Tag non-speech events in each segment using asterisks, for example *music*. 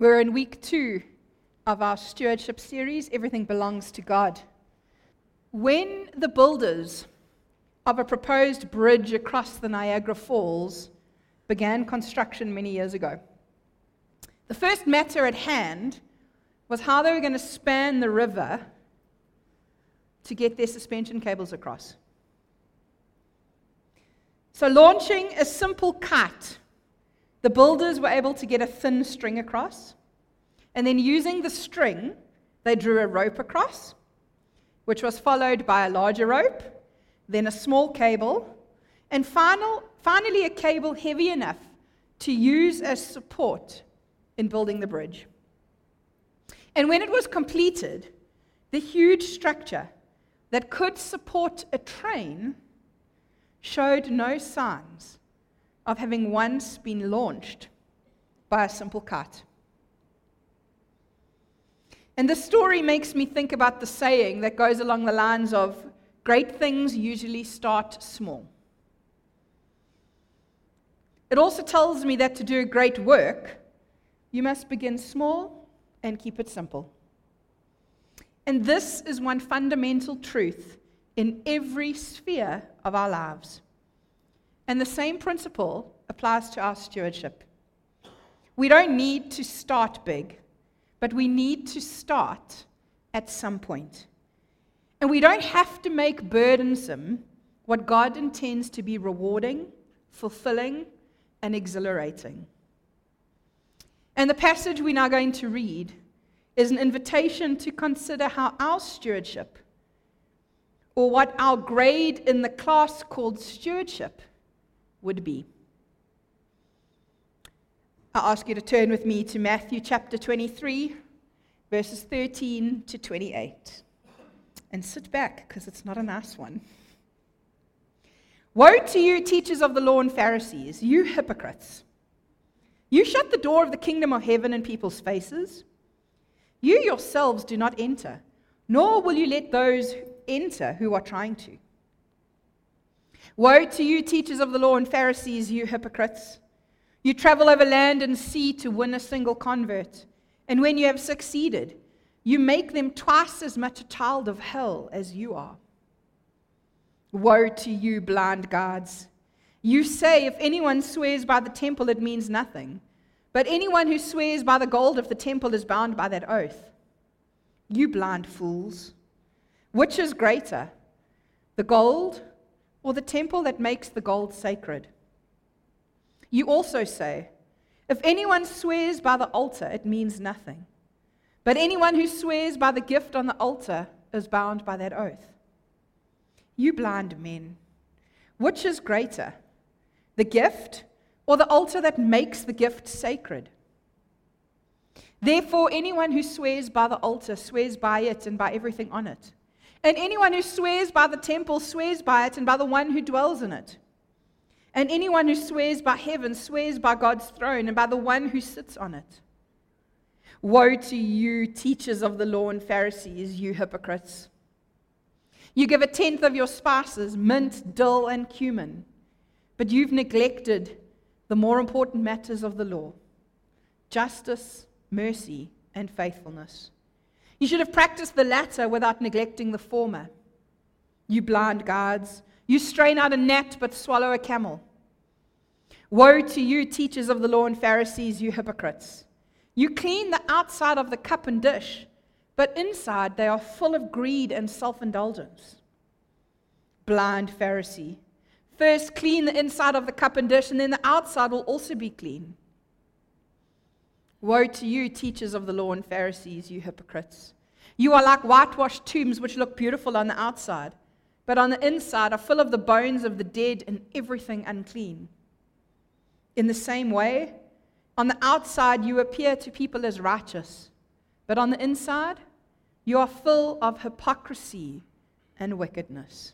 We're in week two of our stewardship series, Everything Belongs to God. When the builders of a proposed bridge across the Niagara Falls began construction many years ago, the first matter at hand was how they were going to span the river to get their suspension cables across. So, launching a simple kite the builders were able to get a thin string across, and then using the string, they drew a rope across, which was followed by a larger rope, then a small cable, and final, finally a cable heavy enough to use as support in building the bridge. And when it was completed, the huge structure that could support a train showed no signs of having once been launched by a simple kite. And this story makes me think about the saying that goes along the lines of great things usually start small. It also tells me that to do great work, you must begin small and keep it simple. And this is one fundamental truth in every sphere of our lives. And the same principle applies to our stewardship. We don't need to start big, but we need to start at some point. And we don't have to make burdensome what God intends to be rewarding, fulfilling, and exhilarating. And the passage we're now going to read is an invitation to consider how our stewardship, or what our grade in the class called stewardship, would be. I ask you to turn with me to Matthew chapter 23, verses 13 to 28. And sit back, because it's not a nice one. Woe to you, teachers of the law and Pharisees, you hypocrites! You shut the door of the kingdom of heaven in people's faces. You yourselves do not enter, nor will you let those enter who are trying to. Woe to you, teachers of the law and Pharisees, you hypocrites! You travel over land and sea to win a single convert. And when you have succeeded, you make them twice as much a child of hell as you are. Woe to you, blind guards! You say, if anyone swears by the temple, it means nothing. But anyone who swears by the gold of the temple is bound by that oath. You blind fools! Which is greater, the gold or the temple that makes the gold sacred. You also say, If anyone swears by the altar, it means nothing. But anyone who swears by the gift on the altar is bound by that oath. You blind men, which is greater, the gift or the altar that makes the gift sacred? Therefore, anyone who swears by the altar swears by it and by everything on it. And anyone who swears by the temple swears by it and by the one who dwells in it. And anyone who swears by heaven swears by God's throne and by the one who sits on it. Woe to you, teachers of the law and Pharisees, you hypocrites! You give a tenth of your spices, mint, dill, and cumin, but you've neglected the more important matters of the law justice, mercy, and faithfulness. You should have practiced the latter without neglecting the former. You blind guards, you strain out a gnat but swallow a camel. Woe to you, teachers of the law and Pharisees, you hypocrites! You clean the outside of the cup and dish, but inside they are full of greed and self indulgence. Blind Pharisee. First, clean the inside of the cup and dish, and then the outside will also be clean. Woe to you, teachers of the law and Pharisees, you hypocrites! You are like whitewashed tombs which look beautiful on the outside, but on the inside are full of the bones of the dead and everything unclean. In the same way, on the outside you appear to people as righteous, but on the inside you are full of hypocrisy and wickedness.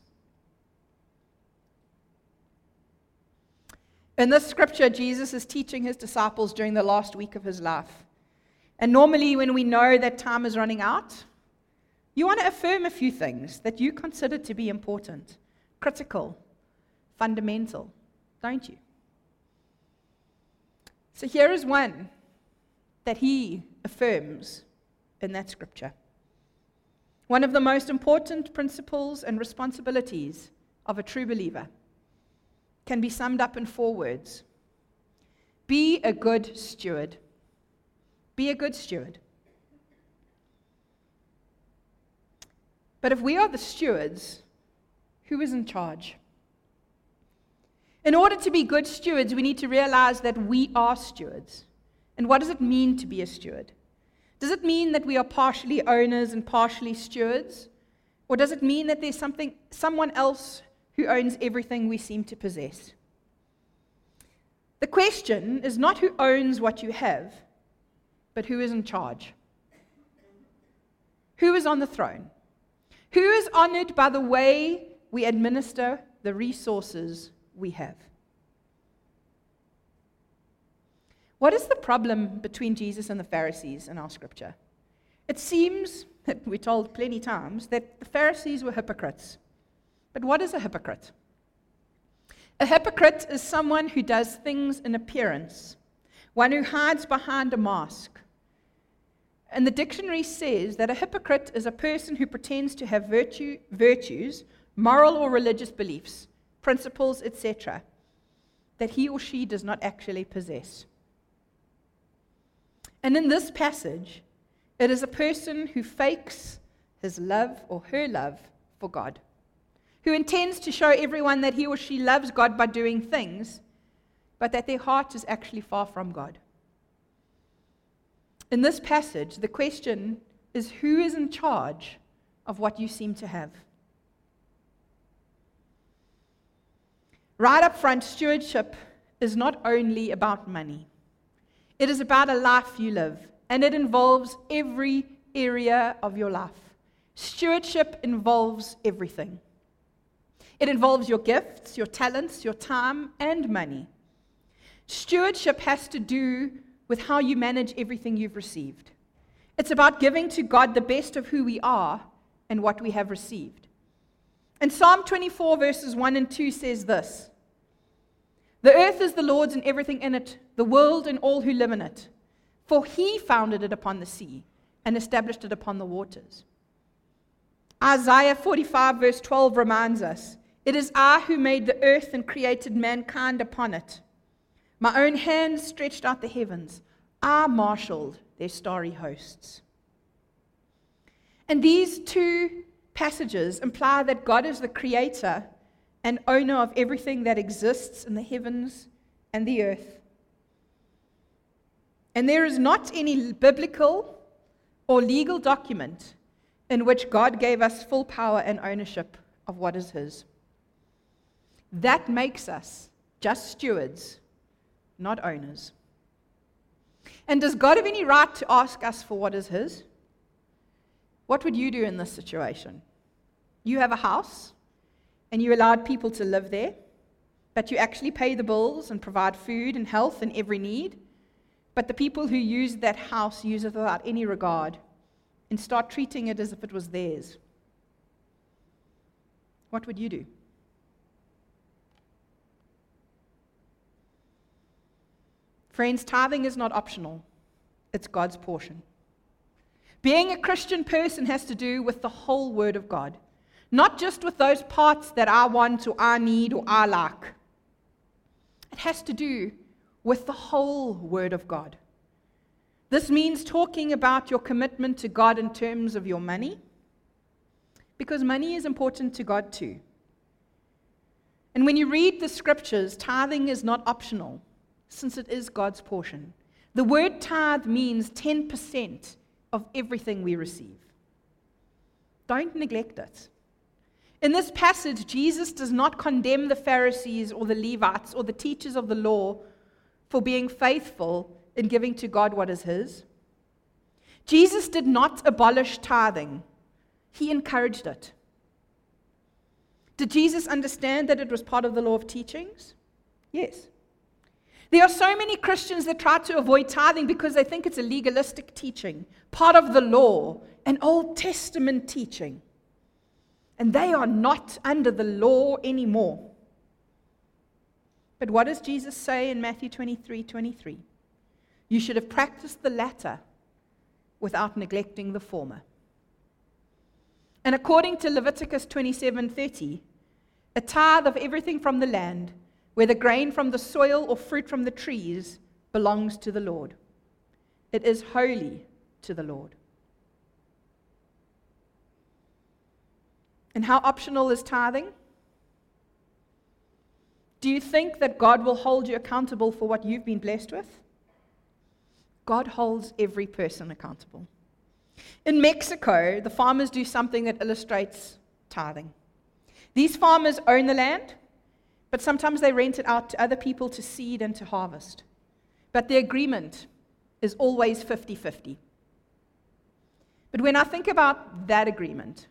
In this scripture, Jesus is teaching his disciples during the last week of his life. And normally, when we know that time is running out, you want to affirm a few things that you consider to be important, critical, fundamental, don't you? So here is one that he affirms in that scripture. One of the most important principles and responsibilities of a true believer can be summed up in four words Be a good steward. Be a good steward. But if we are the stewards, who is in charge? In order to be good stewards, we need to realize that we are stewards. And what does it mean to be a steward? Does it mean that we are partially owners and partially stewards? Or does it mean that there's something, someone else who owns everything we seem to possess? The question is not who owns what you have, but who is in charge. Who is on the throne? Who is honored by the way we administer the resources we have? What is the problem between Jesus and the Pharisees in our scripture? It seems, *laughs* we're told plenty times, that the Pharisees were hypocrites. But what is a hypocrite? A hypocrite is someone who does things in appearance, one who hides behind a mask, and the dictionary says that a hypocrite is a person who pretends to have virtue, virtues, moral or religious beliefs, principles, etc., that he or she does not actually possess. And in this passage, it is a person who fakes his love or her love for God, who intends to show everyone that he or she loves God by doing things, but that their heart is actually far from God. In this passage, the question is who is in charge of what you seem to have? Right up front, stewardship is not only about money, it is about a life you live, and it involves every area of your life. Stewardship involves everything. It involves your gifts, your talents, your time, and money. Stewardship has to do with how you manage everything you've received. It's about giving to God the best of who we are and what we have received. And Psalm 24, verses 1 and 2 says this The earth is the Lord's and everything in it, the world and all who live in it. For he founded it upon the sea and established it upon the waters. Isaiah 45, verse 12 reminds us It is I who made the earth and created mankind upon it. My own hand stretched out the heavens. I marshaled their starry hosts. And these two passages imply that God is the creator and owner of everything that exists in the heavens and the earth. And there is not any biblical or legal document in which God gave us full power and ownership of what is His. That makes us just stewards not owners. And does God have any right to ask us for what is His? What would you do in this situation? You have a house and you allowed people to live there, but you actually pay the bills and provide food and health and every need. But the people who use that house use it without any regard and start treating it as if it was theirs. What would you do? Friends, tithing is not optional, it's God's portion. Being a Christian person has to do with the whole Word of God, not just with those parts that I want or I need or I like. It has to do with the whole Word of God. This means talking about your commitment to God in terms of your money, because money is important to God too. And when you read the scriptures, tithing is not optional since it is God's portion. The word tithe means 10% of everything we receive. Don't neglect it. In this passage, Jesus does not condemn the Pharisees or the Levites or the teachers of the law for being faithful in giving to God what is His. Jesus did not abolish tithing, He encouraged it. Did Jesus understand that it was part of the law of teachings? Yes. There are so many Christians that try to avoid tithing because they think it's a legalistic teaching, part of the law, an Old Testament teaching. And they are not under the law anymore. But what does Jesus say in Matthew 23 23? you should have practiced the latter without neglecting the former. And according to Leviticus 27:30, a tithe of everything from the land, whether grain from the soil or fruit from the trees, belongs to the Lord. It is holy to the Lord. And how optional is tithing? Do you think that God will hold you accountable for what you've been blessed with? God holds every person accountable. In Mexico, the farmers do something that illustrates tithing. These farmers own the land, but sometimes they rent it out to other people to seed and to harvest. But the agreement is always 50 50. But when I think about that agreement,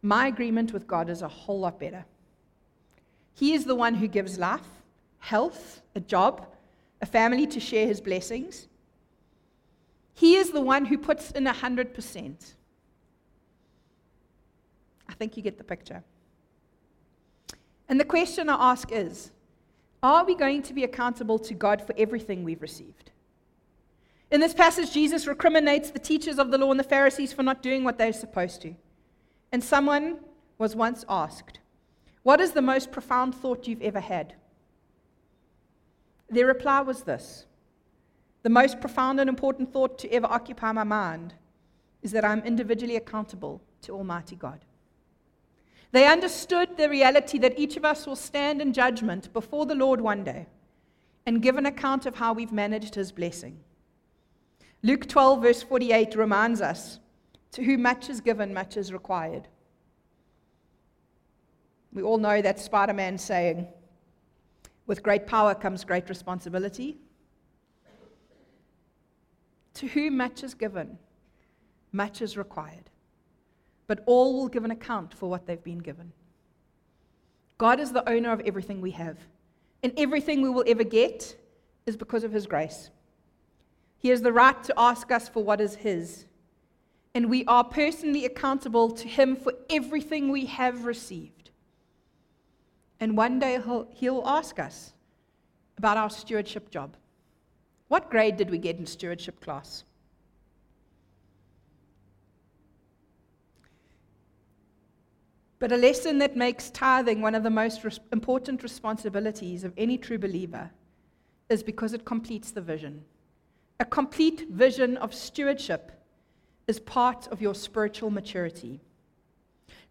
my agreement with God is a whole lot better. He is the one who gives life, health, a job, a family to share his blessings. He is the one who puts in 100%. I think you get the picture. And the question I ask is Are we going to be accountable to God for everything we've received? In this passage, Jesus recriminates the teachers of the law and the Pharisees for not doing what they're supposed to. And someone was once asked, What is the most profound thought you've ever had? Their reply was this The most profound and important thought to ever occupy my mind is that I'm individually accountable to Almighty God. They understood the reality that each of us will stand in judgment before the Lord one day and give an account of how we've managed his blessing. Luke 12, verse 48 reminds us to whom much is given, much is required. We all know that Spider Man saying, with great power comes great responsibility. To whom much is given, much is required. But all will give an account for what they've been given. God is the owner of everything we have, and everything we will ever get is because of His grace. He has the right to ask us for what is His, and we are personally accountable to Him for everything we have received. And one day He'll, he'll ask us about our stewardship job. What grade did we get in stewardship class? But a lesson that makes tithing one of the most res- important responsibilities of any true believer is because it completes the vision. A complete vision of stewardship is part of your spiritual maturity.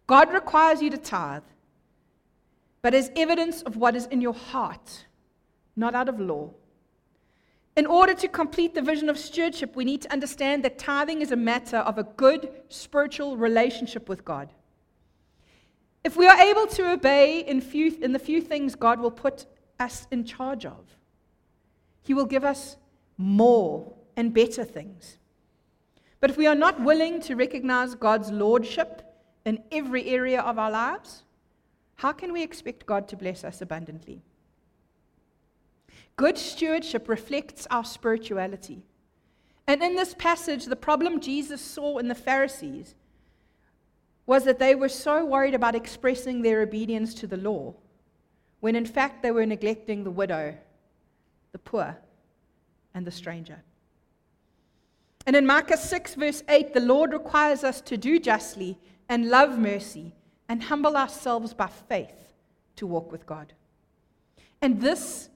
God requires you to tithe, but as evidence of what is in your heart, not out of law. In order to complete the vision of stewardship, we need to understand that tithing is a matter of a good spiritual relationship with God. If we are able to obey in, few, in the few things God will put us in charge of, He will give us more and better things. But if we are not willing to recognize God's lordship in every area of our lives, how can we expect God to bless us abundantly? Good stewardship reflects our spirituality. And in this passage, the problem Jesus saw in the Pharisees was that they were so worried about expressing their obedience to the law, when in fact they were neglecting the widow, the poor, and the stranger. And in Micah 6, verse 8, the Lord requires us to do justly and love mercy and humble ourselves by faith to walk with God. And this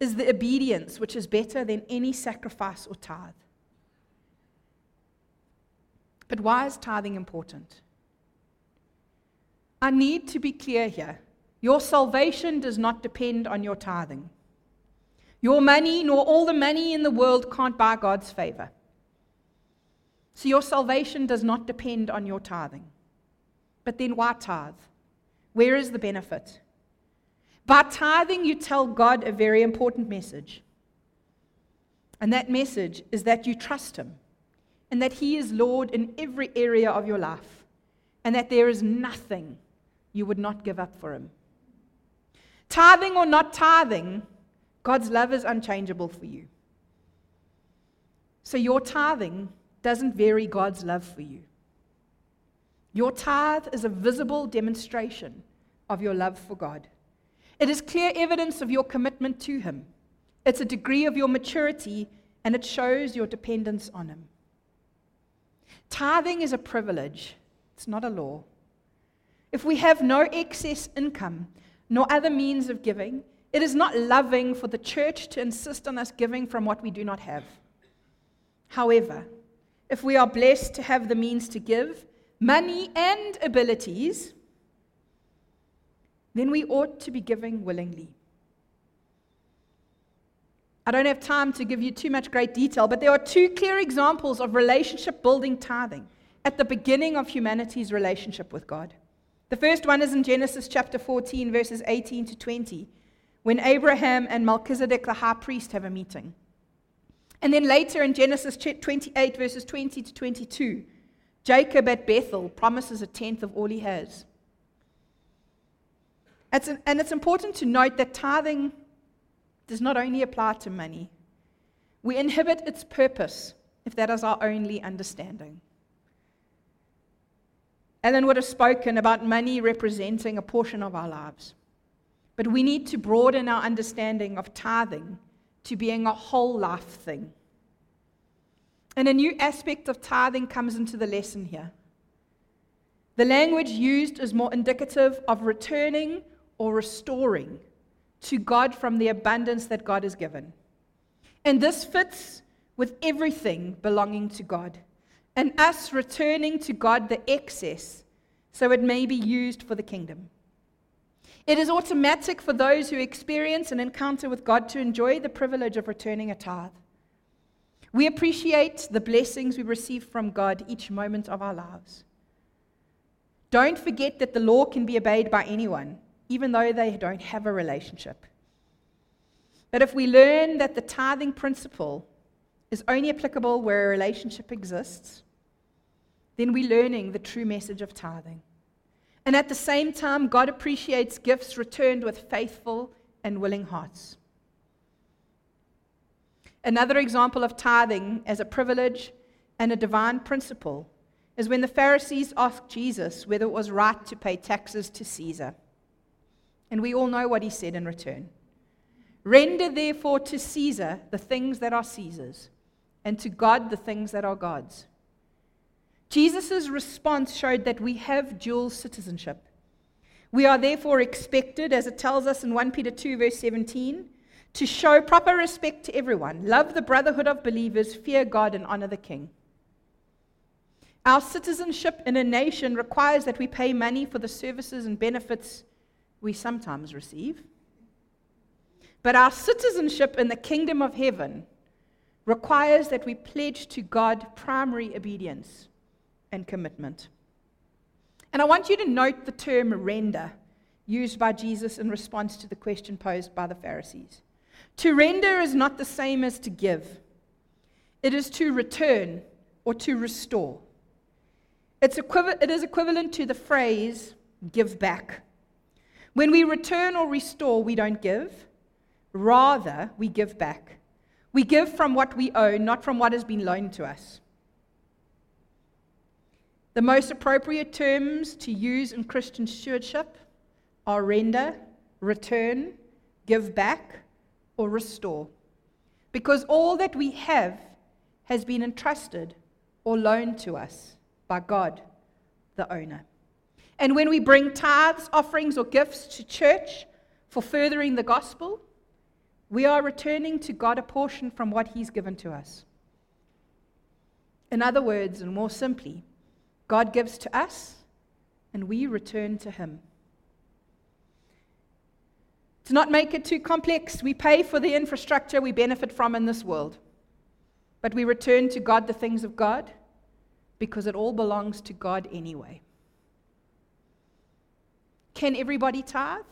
is the obedience which is better than any sacrifice or tithe. But why is tithing important? I need to be clear here. Your salvation does not depend on your tithing. Your money, nor all the money in the world, can't buy God's favor. So your salvation does not depend on your tithing. But then why tithe? Where is the benefit? By tithing, you tell God a very important message. And that message is that you trust Him and that He is Lord in every area of your life and that there is nothing you would not give up for Him. Tithing or not tithing, God's love is unchangeable for you. So your tithing doesn't vary God's love for you. Your tithe is a visible demonstration of your love for God. It is clear evidence of your commitment to Him. It's a degree of your maturity and it shows your dependence on Him. Tithing is a privilege, it's not a law. If we have no excess income, nor other means of giving, it is not loving for the church to insist on us giving from what we do not have. However, if we are blessed to have the means to give, money and abilities, then we ought to be giving willingly. I don't have time to give you too much great detail, but there are two clear examples of relationship building tithing at the beginning of humanity's relationship with God. The first one is in Genesis chapter 14, verses 18 to 20, when Abraham and Melchizedek, the high priest, have a meeting. And then later in Genesis 28, verses 20 to 22, Jacob at Bethel promises a tenth of all he has. It's an, and it's important to note that tithing does not only apply to money, we inhibit its purpose if that is our only understanding. Ellen would have spoken about money representing a portion of our lives. But we need to broaden our understanding of tithing to being a whole life thing. And a new aspect of tithing comes into the lesson here. The language used is more indicative of returning or restoring to God from the abundance that God has given. And this fits with everything belonging to God, and us returning to God the excess so it may be used for the kingdom. It is automatic for those who experience an encounter with God to enjoy the privilege of returning a tithe. We appreciate the blessings we receive from God each moment of our lives. Don't forget that the law can be obeyed by anyone even though they don't have a relationship. But if we learn that the tithing principle is only applicable where a relationship exists, then we're learning the true message of tithing. And at the same time, God appreciates gifts returned with faithful and willing hearts. Another example of tithing as a privilege and a divine principle is when the Pharisees asked Jesus whether it was right to pay taxes to Caesar. And we all know what he said in return. Render therefore to Caesar the things that are Caesar's, and to God the things that are God's. Jesus' response showed that we have dual citizenship. We are therefore expected, as it tells us in 1 Peter 2, verse 17, to show proper respect to everyone, love the brotherhood of believers, fear God, and honor the king. Our citizenship in a nation requires that we pay money for the services and benefits we sometimes receive. But our citizenship in the kingdom of heaven requires that we pledge to God primary obedience and commitment. And I want you to note the term render used by Jesus in response to the question posed by the Pharisees. To render is not the same as to give, it is to return or to restore. It's equiv- it is equivalent to the phrase give back. When we return or restore, we don't give. Rather, we give back. We give from what we own, not from what has been loaned to us. The most appropriate terms to use in Christian stewardship are render, return, give back, or restore. Because all that we have has been entrusted or loaned to us by God, the owner. And when we bring tithes, offerings, or gifts to church for furthering the gospel, we are returning to God a portion from what He's given to us. In other words, and more simply, God gives to us and we return to Him. To not make it too complex, we pay for the infrastructure we benefit from in this world, but we return to God the things of God because it all belongs to God anyway. Can everybody tithe?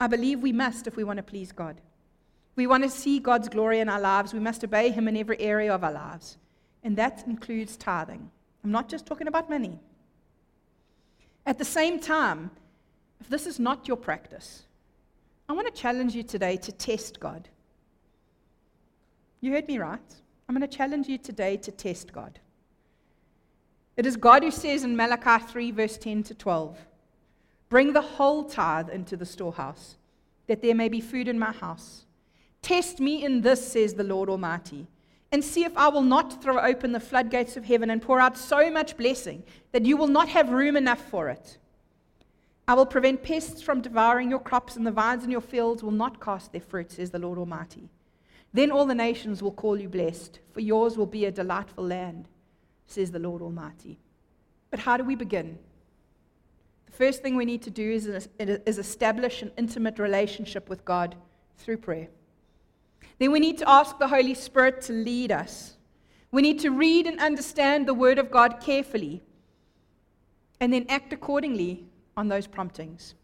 I believe we must if we want to please God. We want to see God's glory in our lives. We must obey Him in every area of our lives. And that includes tithing. I'm not just talking about money. At the same time, if this is not your practice, I want to challenge you today to test God. You heard me right. I'm going to challenge you today to test God. It is God who says in Malachi 3, verse 10 to 12. Bring the whole tithe into the storehouse, that there may be food in my house. Test me in this, says the Lord Almighty, and see if I will not throw open the floodgates of heaven and pour out so much blessing that you will not have room enough for it. I will prevent pests from devouring your crops, and the vines in your fields will not cast their fruit, says the Lord Almighty. Then all the nations will call you blessed, for yours will be a delightful land, says the Lord Almighty. But how do we begin? The first thing we need to do is, is establish an intimate relationship with God through prayer. Then we need to ask the Holy Spirit to lead us. We need to read and understand the Word of God carefully and then act accordingly on those promptings.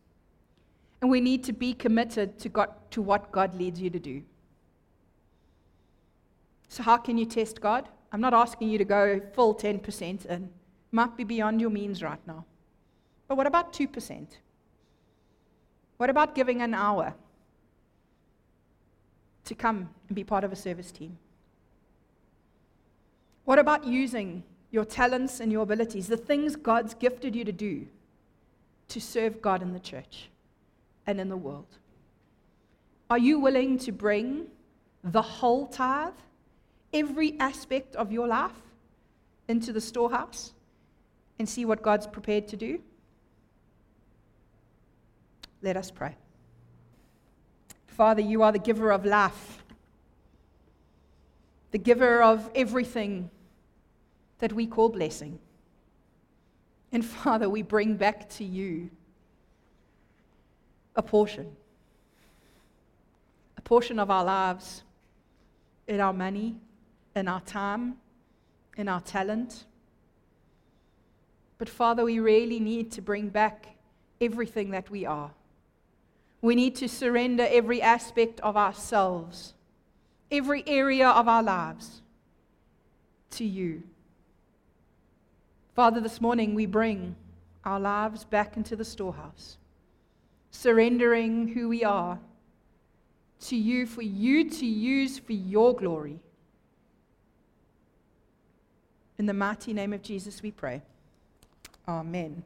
And we need to be committed to, God, to what God leads you to do. So, how can you test God? I'm not asking you to go full 10% in. Might be beyond your means right now. But what about 2%? What about giving an hour to come and be part of a service team? What about using your talents and your abilities, the things God's gifted you to do, to serve God in the church and in the world? Are you willing to bring the whole tithe, every aspect of your life, into the storehouse and see what God's prepared to do? Let us pray. Father, you are the giver of life, the giver of everything that we call blessing. And Father, we bring back to you a portion, a portion of our lives, in our money, in our time, in our talent. But Father, we really need to bring back everything that we are. We need to surrender every aspect of ourselves, every area of our lives to you. Father, this morning we bring our lives back into the storehouse, surrendering who we are to you for you to use for your glory. In the mighty name of Jesus, we pray. Amen.